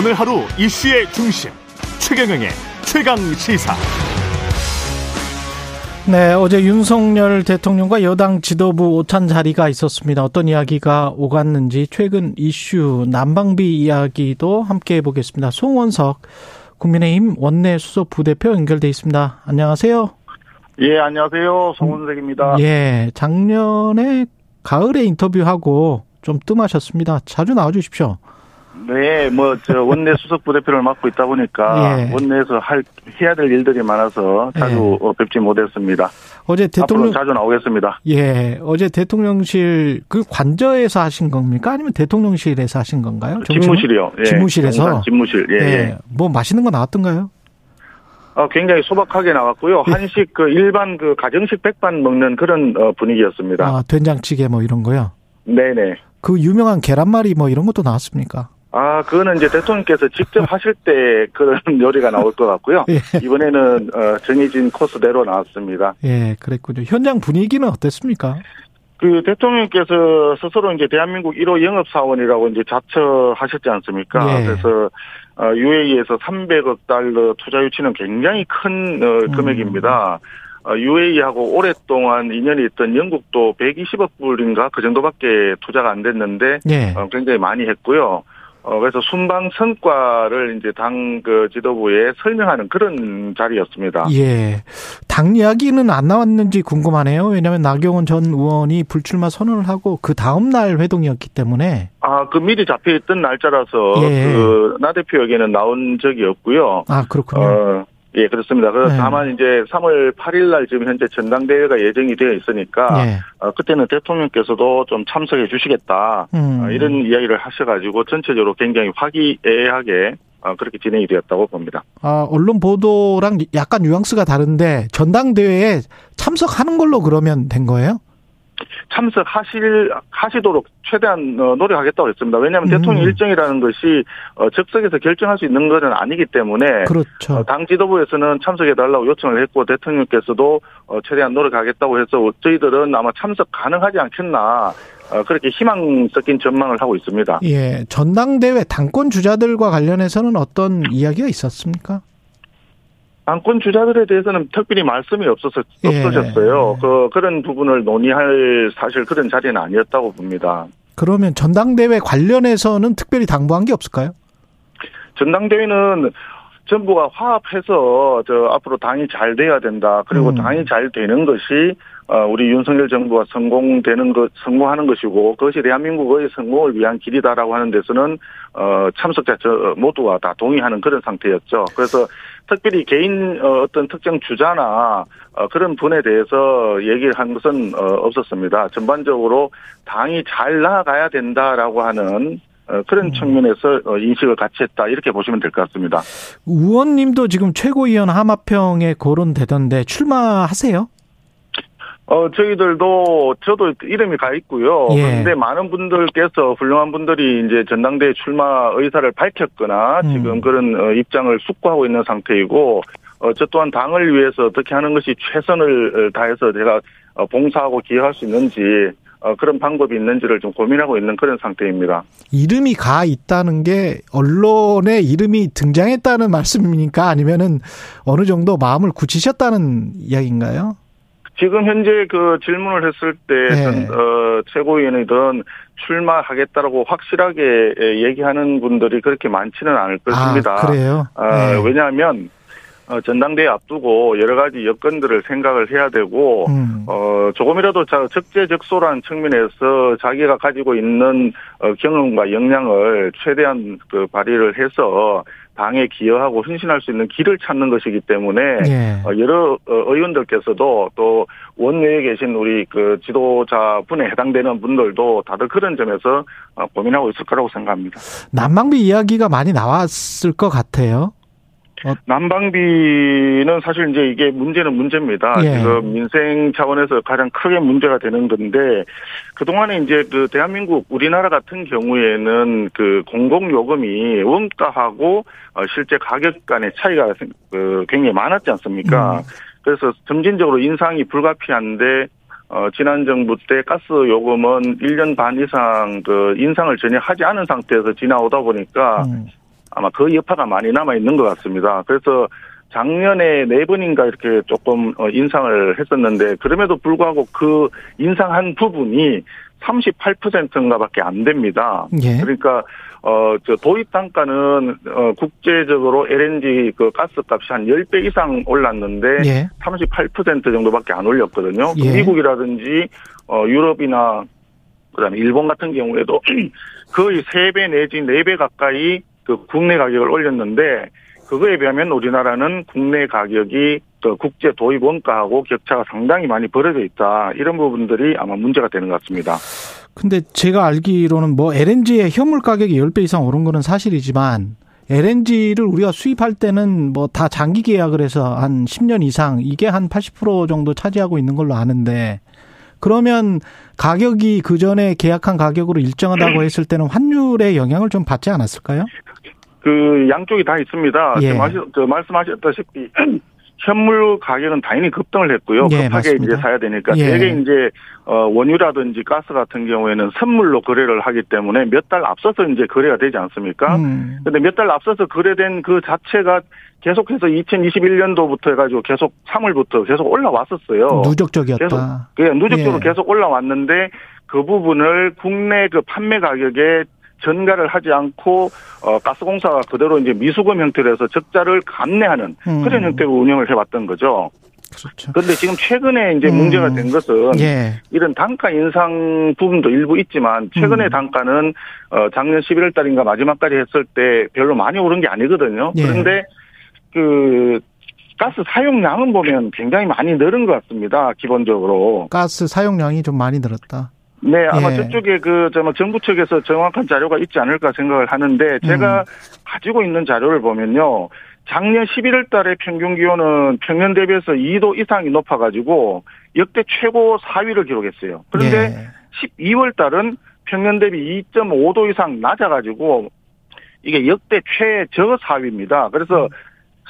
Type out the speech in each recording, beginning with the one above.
오늘 하루 이슈의 중심 최경영의 최강 시사. 네, 어제 윤석열 대통령과 여당 지도부 오찬 자리가 있었습니다. 어떤 이야기가 오갔는지 최근 이슈 난방비 이야기도 함께 해보겠습니다. 송원석 국민의힘 원내 수석 부대표 연결돼 있습니다. 안녕하세요. 예, 안녕하세요. 송원석입니다. 예, 작년에 가을에 인터뷰하고 좀 뜸하셨습니다. 자주 나와주십시오. 네, 뭐, 저, 원내 수석 부대표를 맡고 있다 보니까, 예. 원내에서 할, 해야 될 일들이 많아서 자주 어, 뵙지 못했습니다. 어제 대통령 자주 나오겠습니다. 예, 어제 대통령실 그 관저에서 하신 겁니까? 아니면 대통령실에서 하신 건가요? 집무실이요. 예. 집무실에서? 집무실, 예, 예. 예, 뭐 맛있는 거 나왔던가요? 어, 굉장히 소박하게 나왔고요. 예. 한식, 그, 일반 그, 가정식 백반 먹는 그런 어, 분위기였습니다. 아, 된장찌개 뭐 이런 거요. 네네. 그 유명한 계란말이 뭐 이런 것도 나왔습니까? 아, 그거는 이제 대통령께서 직접 하실 때 그런 요리가 나올 것 같고요. 예. 이번에는, 어, 정해진 코스대로 나왔습니다. 예, 그랬군요. 현장 분위기는 어땠습니까? 그 대통령께서 스스로 이제 대한민국 1호 영업사원이라고 이제 자처하셨지 않습니까? 예. 그래서 어, UAE에서 300억 달러 투자 유치는 굉장히 큰 어, 음. 금액입니다. 어, UAE하고 오랫동안 인연이 있던 영국도 120억 불인가 그 정도밖에 투자가 안 됐는데 예. 어, 굉장히 많이 했고요. 어, 그래서 순방 성과를 이제 당 그 지도부에 설명하는 그런 자리였습니다. 예. 당 이야기는 안 나왔는지 궁금하네요. 왜냐하면 나경원 전 의원이 불출마 선언을 하고 그 다음 날 회동이었기 때문에 아, 그 미리 잡혀 있던 날짜라서 예. 그나 대표 에게는 나온 적이 없고요. 아 그렇군요. 어, 예, 그렇습니다. 그래서 네. 다만 이제 3월 8일 날 지금 현재 전당대회가 예정이 되어 있으니까 예. 어, 그때는 대통령께서도 좀 참석해 주시겠다 음. 어, 이런 이야기를 하셔가지고 전체적으로 굉장히 화기애애하게 어, 그렇게 진행이 되었다고 봅니다. 아, 언론 보도랑 약간 뉘앙스가 다른데 전당대회에 참석하는 걸로 그러면 된 거예요? 참석하실 하시도록 최대한 어, 노력하겠다고 했습니다. 왜냐하면 음. 대통령 일정이라는 것이 어, 즉석에서 결정할 수 있는 것은 아니기 때문에 그렇죠. 어, 당 지도부에서는 참석해 달라고 요청을 했고 대통령께서도 어, 최대한 노력하겠다고 해서 저희들은 아마 참석 가능하지 않겠나 어, 그렇게 희망 섞인 전망을 하고 있습니다. 예, 전당대회 당권 주자들과 관련해서는 어떤 이야기가 있었습니까? 당권 주자들에 대해서는 특별히 말씀이 없어서 예. 없으셨어요. 그 그런 부분을 논의할 사실 그런 자리는 아니었다고 봅니다. 그러면 전당대회 관련해서는 특별히 당부한 게 없을까요? 전당대회는 전부가 화합해서 저 앞으로 당이 잘 돼야 된다. 그리고 음. 당이 잘 되는 것이 어, 우리 윤석열 정부가 성공되는 것, 성공하는 것이고 그것이 대한민국의 성공을 위한 길이다라고 하는 데서는 어, 참석자 저 모두가 다 동의하는 그런 상태였죠. 그래서 특별히 개인 어, 어떤 특정 주자나 어, 그런 분에 대해서 얘기를 한 것은 어, 없었습니다. 전반적으로 당이 잘 나아가야 된다라고 하는 어, 그런 측면에서 어, 인식을 같이 했다 이렇게 보시면 될 것 같습니다. 의원님도 지금 최고위원 하마평에 거론되던데 출마하세요? 어, 저희들도, 저도 이름이 가 있고요. 예. 그런데 많은 분들께서, 훌륭한 분들이 이제 전당대회 출마 의사를 밝혔거나, 음. 지금 그런 어, 입장을 숙고하고 있는 상태이고, 어, 저 또한 당을 위해서 어떻게 하는 것이 최선을 어, 다해서 제가 어, 봉사하고 기여할 수 있는지, 어, 그런 방법이 있는지를 좀 고민하고 있는 그런 상태입니다. 이름이 가 있다는 게 언론에 이름이 등장했다는 말씀입니까? 아니면은 어느 정도 마음을 굳히셨다는 이야기인가요? 지금 현재 그 질문을 했을 때, 네. 전, 어, 최고위원이든 출마하겠다라고 확실하게 예, 얘기하는 분들이 그렇게 많지는 않을 것입니다. 아, 그래요? 아, 네. 왜냐하면 어, 전당대회 앞두고 여러 가지 여건들을 생각을 해야 되고 음. 어, 조금이라도 자- 적재적소라는 측면에서 자기가 가지고 있는 어, 경험과 역량을 최대한 그 발휘를 해서 당에 기여하고 헌신할 수 있는 길을 찾는 것이기 때문에 예. 어, 여러 어, 의원들께서도 또 원내에 계신 우리 그 지도자분에 해당되는 분들도 다들 그런 점에서 어, 고민하고 있을 거라고 생각합니다. 난방비 이야기가 많이 나왔을 것 같아요. 난방비는 사실 이제 이게 문제는 문제입니다. 예. 지금 민생 차원에서 가장 크게 문제가 되는 건데 그동안에 이제 그 대한민국 우리나라 같은 경우에는 그 공공요금이 원가하고 어, 실제 가격 간의 차이가 생- 그 굉장히 많았지 않습니까? 음. 그래서 점진적으로 인상이 불가피한데 어, 지난 정부 때 가스 요금은 1년 반 이상 그 인상을 전혀 하지 않은 상태에서 지나오다 보니까 음. 아마 그 여파가 많이 남아 있는 것 같습니다. 그래서 작년에 네 번인가 이렇게 조금 어, 인상을 했었는데 그럼에도 불구하고 그 인상한 부분이 38%인가밖에 안 됩니다. 예. 그러니까 어저 도입 단가는 어 국제적으로 LNG 그 가스값이 한 10배 이상 올랐는데 예. 38% 정도밖에 안 올렸거든요. 예. 미국이라든지 어 유럽이나 그다음에 일본 같은 경우에도 거의 3배 내지 4배 가까이 그 국내 가격을 올렸는데 그거에 비하면 우리나라는 국내 가격이 그 국제 도입 원가하고 격차가 상당히 많이 벌어져 있다. 이런 부분들이 아마 문제가 되는 것 같습니다. 근데 제가 알기로는 뭐 LNG의 현물 가격이 10배 이상 오른 거는 사실이지만 LNG를 우리가 수입할 때는 뭐 다 장기 계약을 해서 한 10년 이상 이게 한 80% 정도 차지하고 있는 걸로 아는데 그러면 가격이 그 전에 계약한 가격으로 일정하다고 했을 때는 환율의 영향을 좀 받지 않았을까요? 그 양쪽이 다 있습니다. 예. 그 말씀하셨다시피 현물 가격은 당연히 급등을 했고요. 예, 급하게 맞습니다. 이제 사야 되니까 예. 대개 이제 어 원유라든지 가스 같은 경우에는 선물로 거래를 하기 때문에 몇 달 앞서서 이제 거래가 되지 않습니까? 음. 근데 몇 달 앞서서 거래된 그 자체가 계속해서 2021년도부터 해가지고 계속 3월부터 계속 올라왔었어요. 누적적이었다. 계속 그게 누적적으로 예. 계속 올라왔는데 그 부분을 국내 그 판매 가격에 전가를 하지 않고 어 가스공사가 그대로 이제 미수금 형태로 해서 적자를 감내하는 음. 그런 형태로 운영을 해왔던 거죠. 그렇죠. 그런데 지금 최근에 이제 음. 문제가 된 것은 예. 이런 단가 인상 부분도 일부 있지만 최근에 음. 단가는 어 작년 11월 달인가 마지막까지 했을 때 별로 많이 오른 게 아니거든요. 예. 그런데 그 가스 사용량은 보면 굉장히 많이 늘은 것 같습니다. 기본적으로. 가스 사용량이 좀 많이 늘었다. 네, 아마 예. 저쪽에 그, 저, 뭐, 정부 측에서 정확한 자료가 있지 않을까 생각을 하는데, 제가 음. 가지고 있는 자료를 보면요. 작년 11월 달에 평균 기온은 평년 대비해서 2도 이상이 높아 가지고, 역대 최고 4위를 기록했어요. 그런데 예. 12월 달은 평년 대비 2.5도 이상 낮아 가지고, 이게 역대 최저 4위입니다. 그래서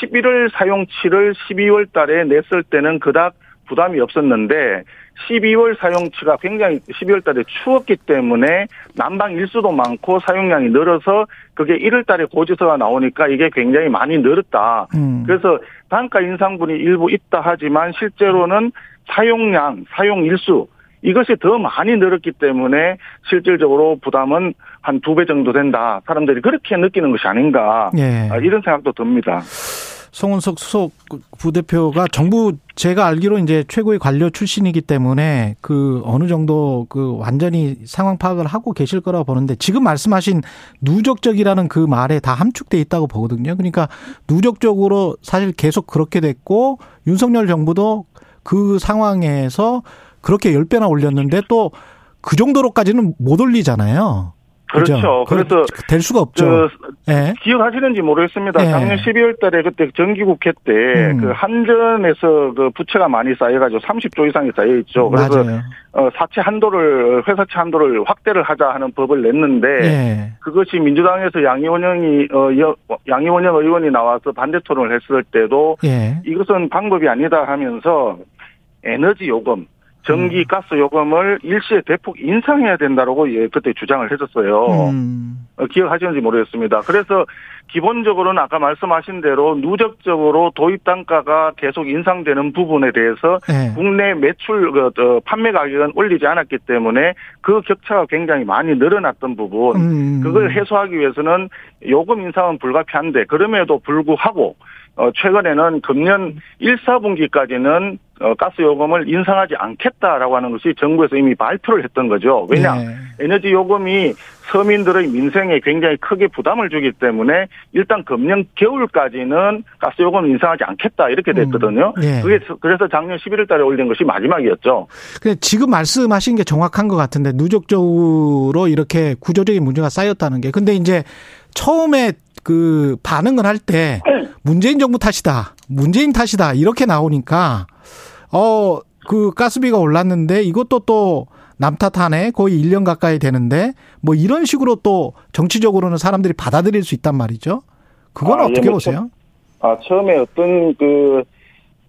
11월 사용치를 12월 달에 냈을 때는 그닥 부담이 없었는데 12월 사용치가 굉장히 12월 달에 추웠기 때문에 난방 일수도 많고 사용량이 늘어서 그게 1월 달에 고지서가 나오니까 이게 굉장히 많이 늘었다. 음. 그래서 단가 인상분이 일부 있다 하지만 실제로는 사용량, 사용 일수 이것이 더 많이 늘었기 때문에 실질적으로 부담은 한 두 배 정도 된다. 사람들이 그렇게 느끼는 것이 아닌가. 예. 아, 이런 생각도 듭니다. 송은석 수석 부대표가 정부 제가 알기로 이제 최고의 관료 출신이기 때문에 그 어느 정도 그 완전히 상황 파악을 하고 계실 거라고 보는데 지금 말씀하신 누적적이라는 그 말에 다 함축돼 있다고 보거든요. 그러니까 누적적으로 사실 계속 그렇게 됐고 윤석열 정부도 그 상황에서 그렇게 10배나 올렸는데 또 그 정도로까지는 못 올리잖아요. 그죠? 그렇죠. 그래서 그- 될 수가 없죠. 저 예. 기억하시는지 모르겠습니다. 예. 작년 12월 달에 그때 정기국회 때 음. 그 한전에서 그 부채가 많이 쌓여가지고 30조 이상이 쌓여 있죠. 그래서 맞아요. 어, 사채 한도를 회사채 한도를 확대를 하자 하는 법을 냈는데 예. 그것이 민주당에서 양이원영이 어, 여- 양이원영 의원이 나와서 반대 토론을 했을 때도 예. 이것은 방법이 아니다 하면서 에너지 요금, 전기 가스 요금을 일시에 대폭 인상해야 된다라고 예, 그때 주장을 했었어요. 음. 어, 기억하시는지 모르겠습니다. 그래서 기본적으로는 아까 말씀하신 대로 누적적으로 도입 단가가 계속 인상되는 부분에 대해서 예. 국내 매출 그, 어, 판매 가격은 올리지 않았기 때문에 그 격차가 굉장히 많이 늘어났던 부분 음. 그걸 해소하기 위해서는 요금 인상은 불가피한데 그럼에도 불구하고 어, 최근에는 금년 1, 4분기까지는 어, 가스 요금을 인상하지 않겠다라고 하는 것이 정부에서 이미 발표를 했던 거죠. 왜냐? 예. 에너지 요금이 서민들의 민생에 굉장히 크게 부담을 주기 때문에 일단 금년 겨울까지는 가스 요금 인상하지 않겠다 이렇게 됐거든요. 음, 예. 그게 그래서 작년 11월 달에 올린 것이 마지막이었죠. 근데 지금 말씀하신 게 정확한 것 같은데 누적적으로 이렇게 구조적인 문제가 쌓였다는 게 근데 이제 처음에 그 반응을 할때 문재인 정부 탓이다. 문재인 탓이다. 이렇게 나오니까 어 그 가스비가 올랐는데 이것도 또 남 탓하네. 거의 1년 가까이 되는데 뭐 이런 식으로 또 정치적으로는 사람들이 받아들일 수 있단 말이죠. 그건 아, 예, 어떻게 뭐 보세요? 아, 처음에 어떤 그,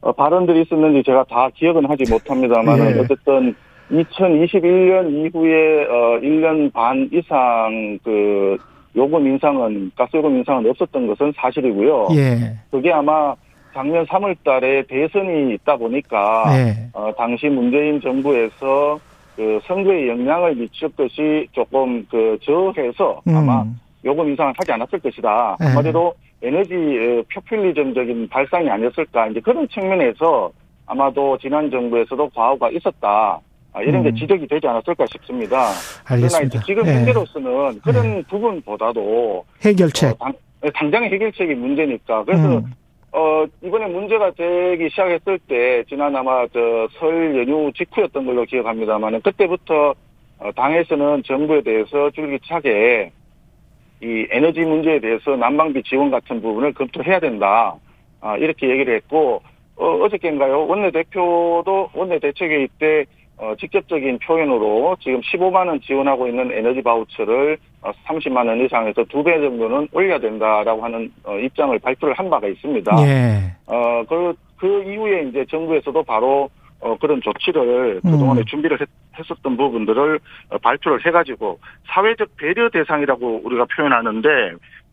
어, 발언들이 있었는지 제가 다 기억은 하지 못합니다만, 예. 어쨌든 2021년 이후에, 어, 1년 반 이상 그, 요금 인상은 가스요금 인상은 없었던 것은 사실이고요. 예. 그게 아마 작년 3월 달에 대선이 있다 보니까 예. 어, 당시 문재인 정부에서 그 선거에 영향을 미칠 것이 조금 그 저해서 아마 음. 요금 인상을 하지 않았을 것이다. 네. 한마디로 에너지 어, 포퓰리즘적인 발상이 아니었을까. 이제 그런 측면에서 아마도 지난 정부에서도 과오가 있었다. 아, 이런 게 음. 지적이 되지 않았을까 싶습니다. 그러나 이제 알겠습니다. 지금 예. 현재로서는 그런 부분보다도 해결책. 어, 당, 당장의 해결책이 문제니까. 그래서 음. 어, 이번에 문제가 되기 시작했을 때, 지난 아마 저 설 연휴 직후였던 걸로 기억합니다만, 그때부터 어, 당에서는 정부에 대해서 줄기차게 이 에너지 문제에 대해서 난방비 지원 같은 부분을 검토해야 된다. 아, 이렇게 얘기를 했고, 어, 어저께인가요? 원내대표도 원내대책회의 때 어, 직접적인 표현으로 지금 15만 원 지원하고 있는 에너지 바우처를 어, 30만 원 이상에서 두 배 정도는 올려야 된다라고 하는 어, 입장을 발표를 한 바가 있습니다. 예. 어, 그, 그 이후에 이제 정부에서도 바로 어, 그런 조치를 음. 그동안에 준비를 했, 었던 부분들을 어, 발표를 해가지고 사회적 배려 대상이라고 우리가 표현하는데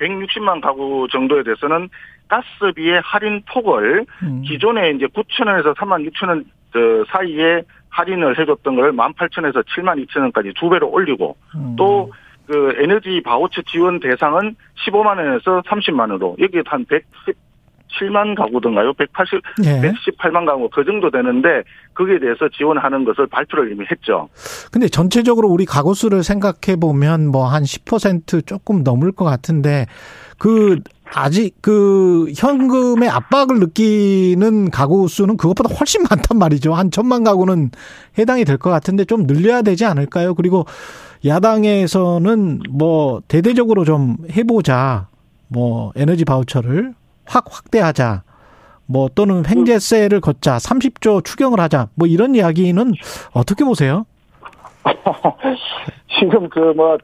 160만 가구 정도에 대해서는 가스비의 할인 폭을 음. 기존에 이제 9천 원에서 3만 6천 원 사이에 할인을 해줬던 걸 18,000원에서 7만 2천 원까지 두 배로 올리고 음. 또그 에너지 바우처 지원 대상은 15만 원에서 30만 원으로 여기 한 117만 가구든가요? 180, 예. 118만 가구 그 정도 되는데 거기에 대해서 지원하는 것을 발표를 이미 했죠. 근데 전체적으로 우리 가구 수를 생각해 보면 뭐 한 10% 조금 넘을 것 같은데 그 아직 그 현금의 압박을 느끼는 가구 수는 그것보다 훨씬 많단 말이죠. 한 천만 가구는 해당이 될 것 같은데 좀 늘려야 되지 않을까요? 그리고 야당에서는 뭐 대대적으로 좀 해보자. 뭐 에너지 바우처를 확 확대하자. 뭐 또는 횡재세를 걷자. 30조 추경을 하자. 뭐 이런 이야기는 어떻게 보세요? 지금 그 뭐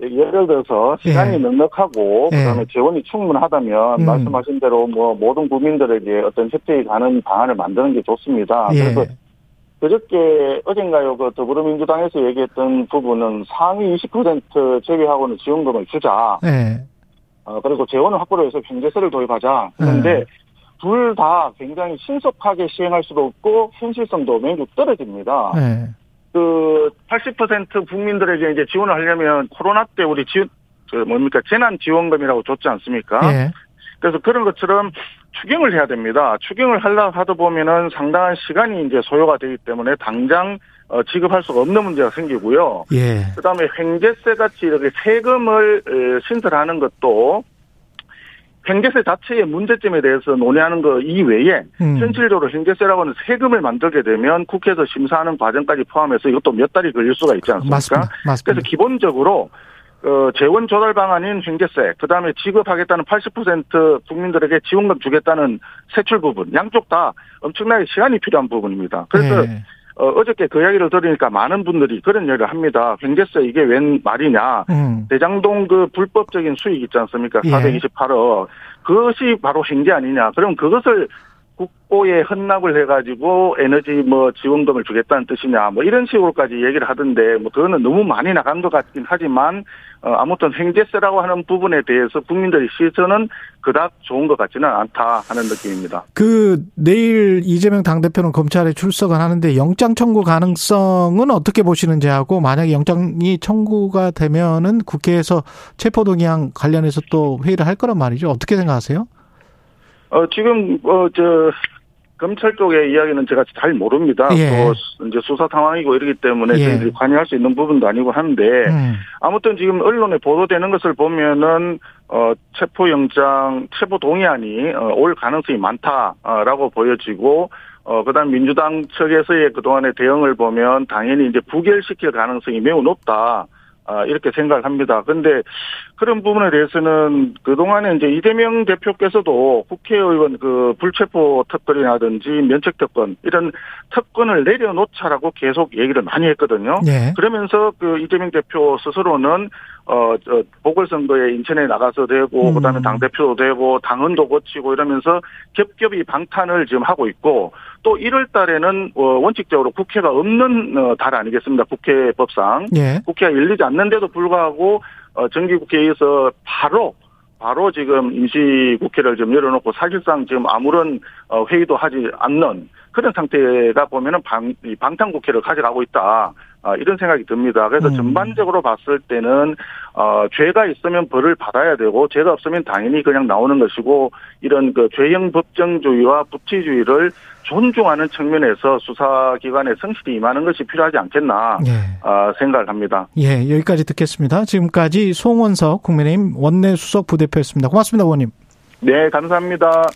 예를 들어서 시간이 예. 넉넉하고 예. 그다음에 재원이 충분하다면 음. 말씀하신 대로 뭐 모든 국민들에게 어떤 혜택이 가는 방안을 만드는 게 좋습니다. 예. 아, 그래서 그저께 어젠가요 그 더불어민주당에서 얘기했던 부분은 상위 20% 제외하고는 지원금을 주자. 예. 어, 그리고 재원을 확보를 해서 경제세를 도입하자. 그런데 음. 둘다 굉장히 신속하게 시행할 수도 없고 현실성도 매우 떨어집니다. 예. 그80% 국민들에게 이제 지원을 하려면 코로나 때 우리 지원 그 뭡니까 재난 지원금이라고 줬지 않습니까? 예. 그래서 그런 것처럼 추경을 해야 됩니다. 추경을 하려 하다 보면은 상당한 시간이 이제 소요가 되기 때문에 당장 어, 지급할 수가 없는 문제가 생기고요. 예. 그다음에 횡재세 같이 이렇게 세금을 에, 신설하는 것도 횡재세 자체의 문제점에 대해서 논의하는 거 이외에 음. 현실적으로 횡재세라고 하는 세금을 만들게 되면 국회에서 심사하는 과정까지 포함해서 이것도 몇 달이 걸릴 수가 있지 않습니까? 맞습니다. 그래서 맞습니다. 기본적으로 어, 재원 조달 방안인 횡재세, 그 다음에 지급하겠다는 80% 국민들에게 지원금 주겠다는 세출 부분, 양쪽 다 엄청나게 시간이 필요한 부분입니다. 그래서 예. 어, 어저께 그 이야기를 들으니까 많은 분들이 그런 얘기를 합니다. 횡재세 이게 웬 말이냐. 음. 대장동 그 불법적인 수익 있지 않습니까? 예. 428억. 그것이 바로 횡재 아니냐. 그럼 그것을 국고에 헌납을 해가지고 에너지 뭐 지원금을 주겠다는 뜻이냐. 뭐 이런 식으로까지 얘기를 하던데 뭐 그거는 너무 많이 나간 것 같긴 하지만 어, 아무튼 횡재세라고 하는 부분에 대해서 국민들의 시선은 그닥 좋은 것 같지는 않다 하는 느낌입니다. 그 내일 이재명 당대표는 검찰에 출석을 하는데 영장 청구 가능성은 어떻게 보시는지 하고 만약에 영장이 청구가 되면은 국회에서 체포동의안 관련해서 또 회의를 할 거란 말이죠. 어떻게 생각하세요? 어, 지금, 어, 저, 검찰 쪽의 이야기는 제가 잘 모릅니다. 예. 또, 수- 이제 수사 상황이고 이러기 때문에 예. 저희들이 관여할 수 있는 부분도 아니고 한데, 음. 아무튼 지금 언론에 보도되는 것을 보면은, 어, 체포 영장, 체포 동의안이, 어, 올 가능성이 많다라고 보여지고, 어, 그 다음 민주당 측에서의 그동안의 대응을 보면 당연히 이제 부결시킬 가능성이 매우 높다. 아, 이렇게 생각을 합니다. 근데 그런 부분에 대해서는 그동안에 이제 이재명 대표께서도 국회의원 그 불체포 특권이라든지 면책 특권 이런 특권을 내려놓자라고 계속 얘기를 많이 했거든요. 예. 그러면서 그 이재명 대표 스스로는 어, 저 보궐선거에 인천에 나가서 되고 음. 그 다음에 당 대표도 되고 당헌도 거치고 이러면서 겹겹이 방탄을 지금 하고 있고 또 1월 달에는 어, 원칙적으로 국회가 없는 어, 달 아니겠습니다. 국회 법상. 예. 국회가 열리지 않는데도 불구하고 어, 정기국회에서 바로 바로 지금 임시국회를 좀 열어놓고 사실상 지금 아무런 어, 회의도 하지 않는 그런 상태가 보면은 방, 이 방탄 국회를 가져가고 있다. 아, 이런 생각이 듭니다. 그래서 음. 전반적으로 봤을 때는 어, 죄가 있으면 벌을 받아야 되고 죄가 없으면 당연히 그냥 나오는 것이고 이런 그 죄형 법정주의와 부치주의를 존중하는 측면에서 수사기관에 성실히 임하는 것이 필요하지 않겠나 예. 아, 생각을 합니다. 예, 여기까지 듣겠습니다. 지금까지 송원석 국민의힘 원내 수석 부대표였습니다. 고맙습니다, 의원님. 네, 감사합니다.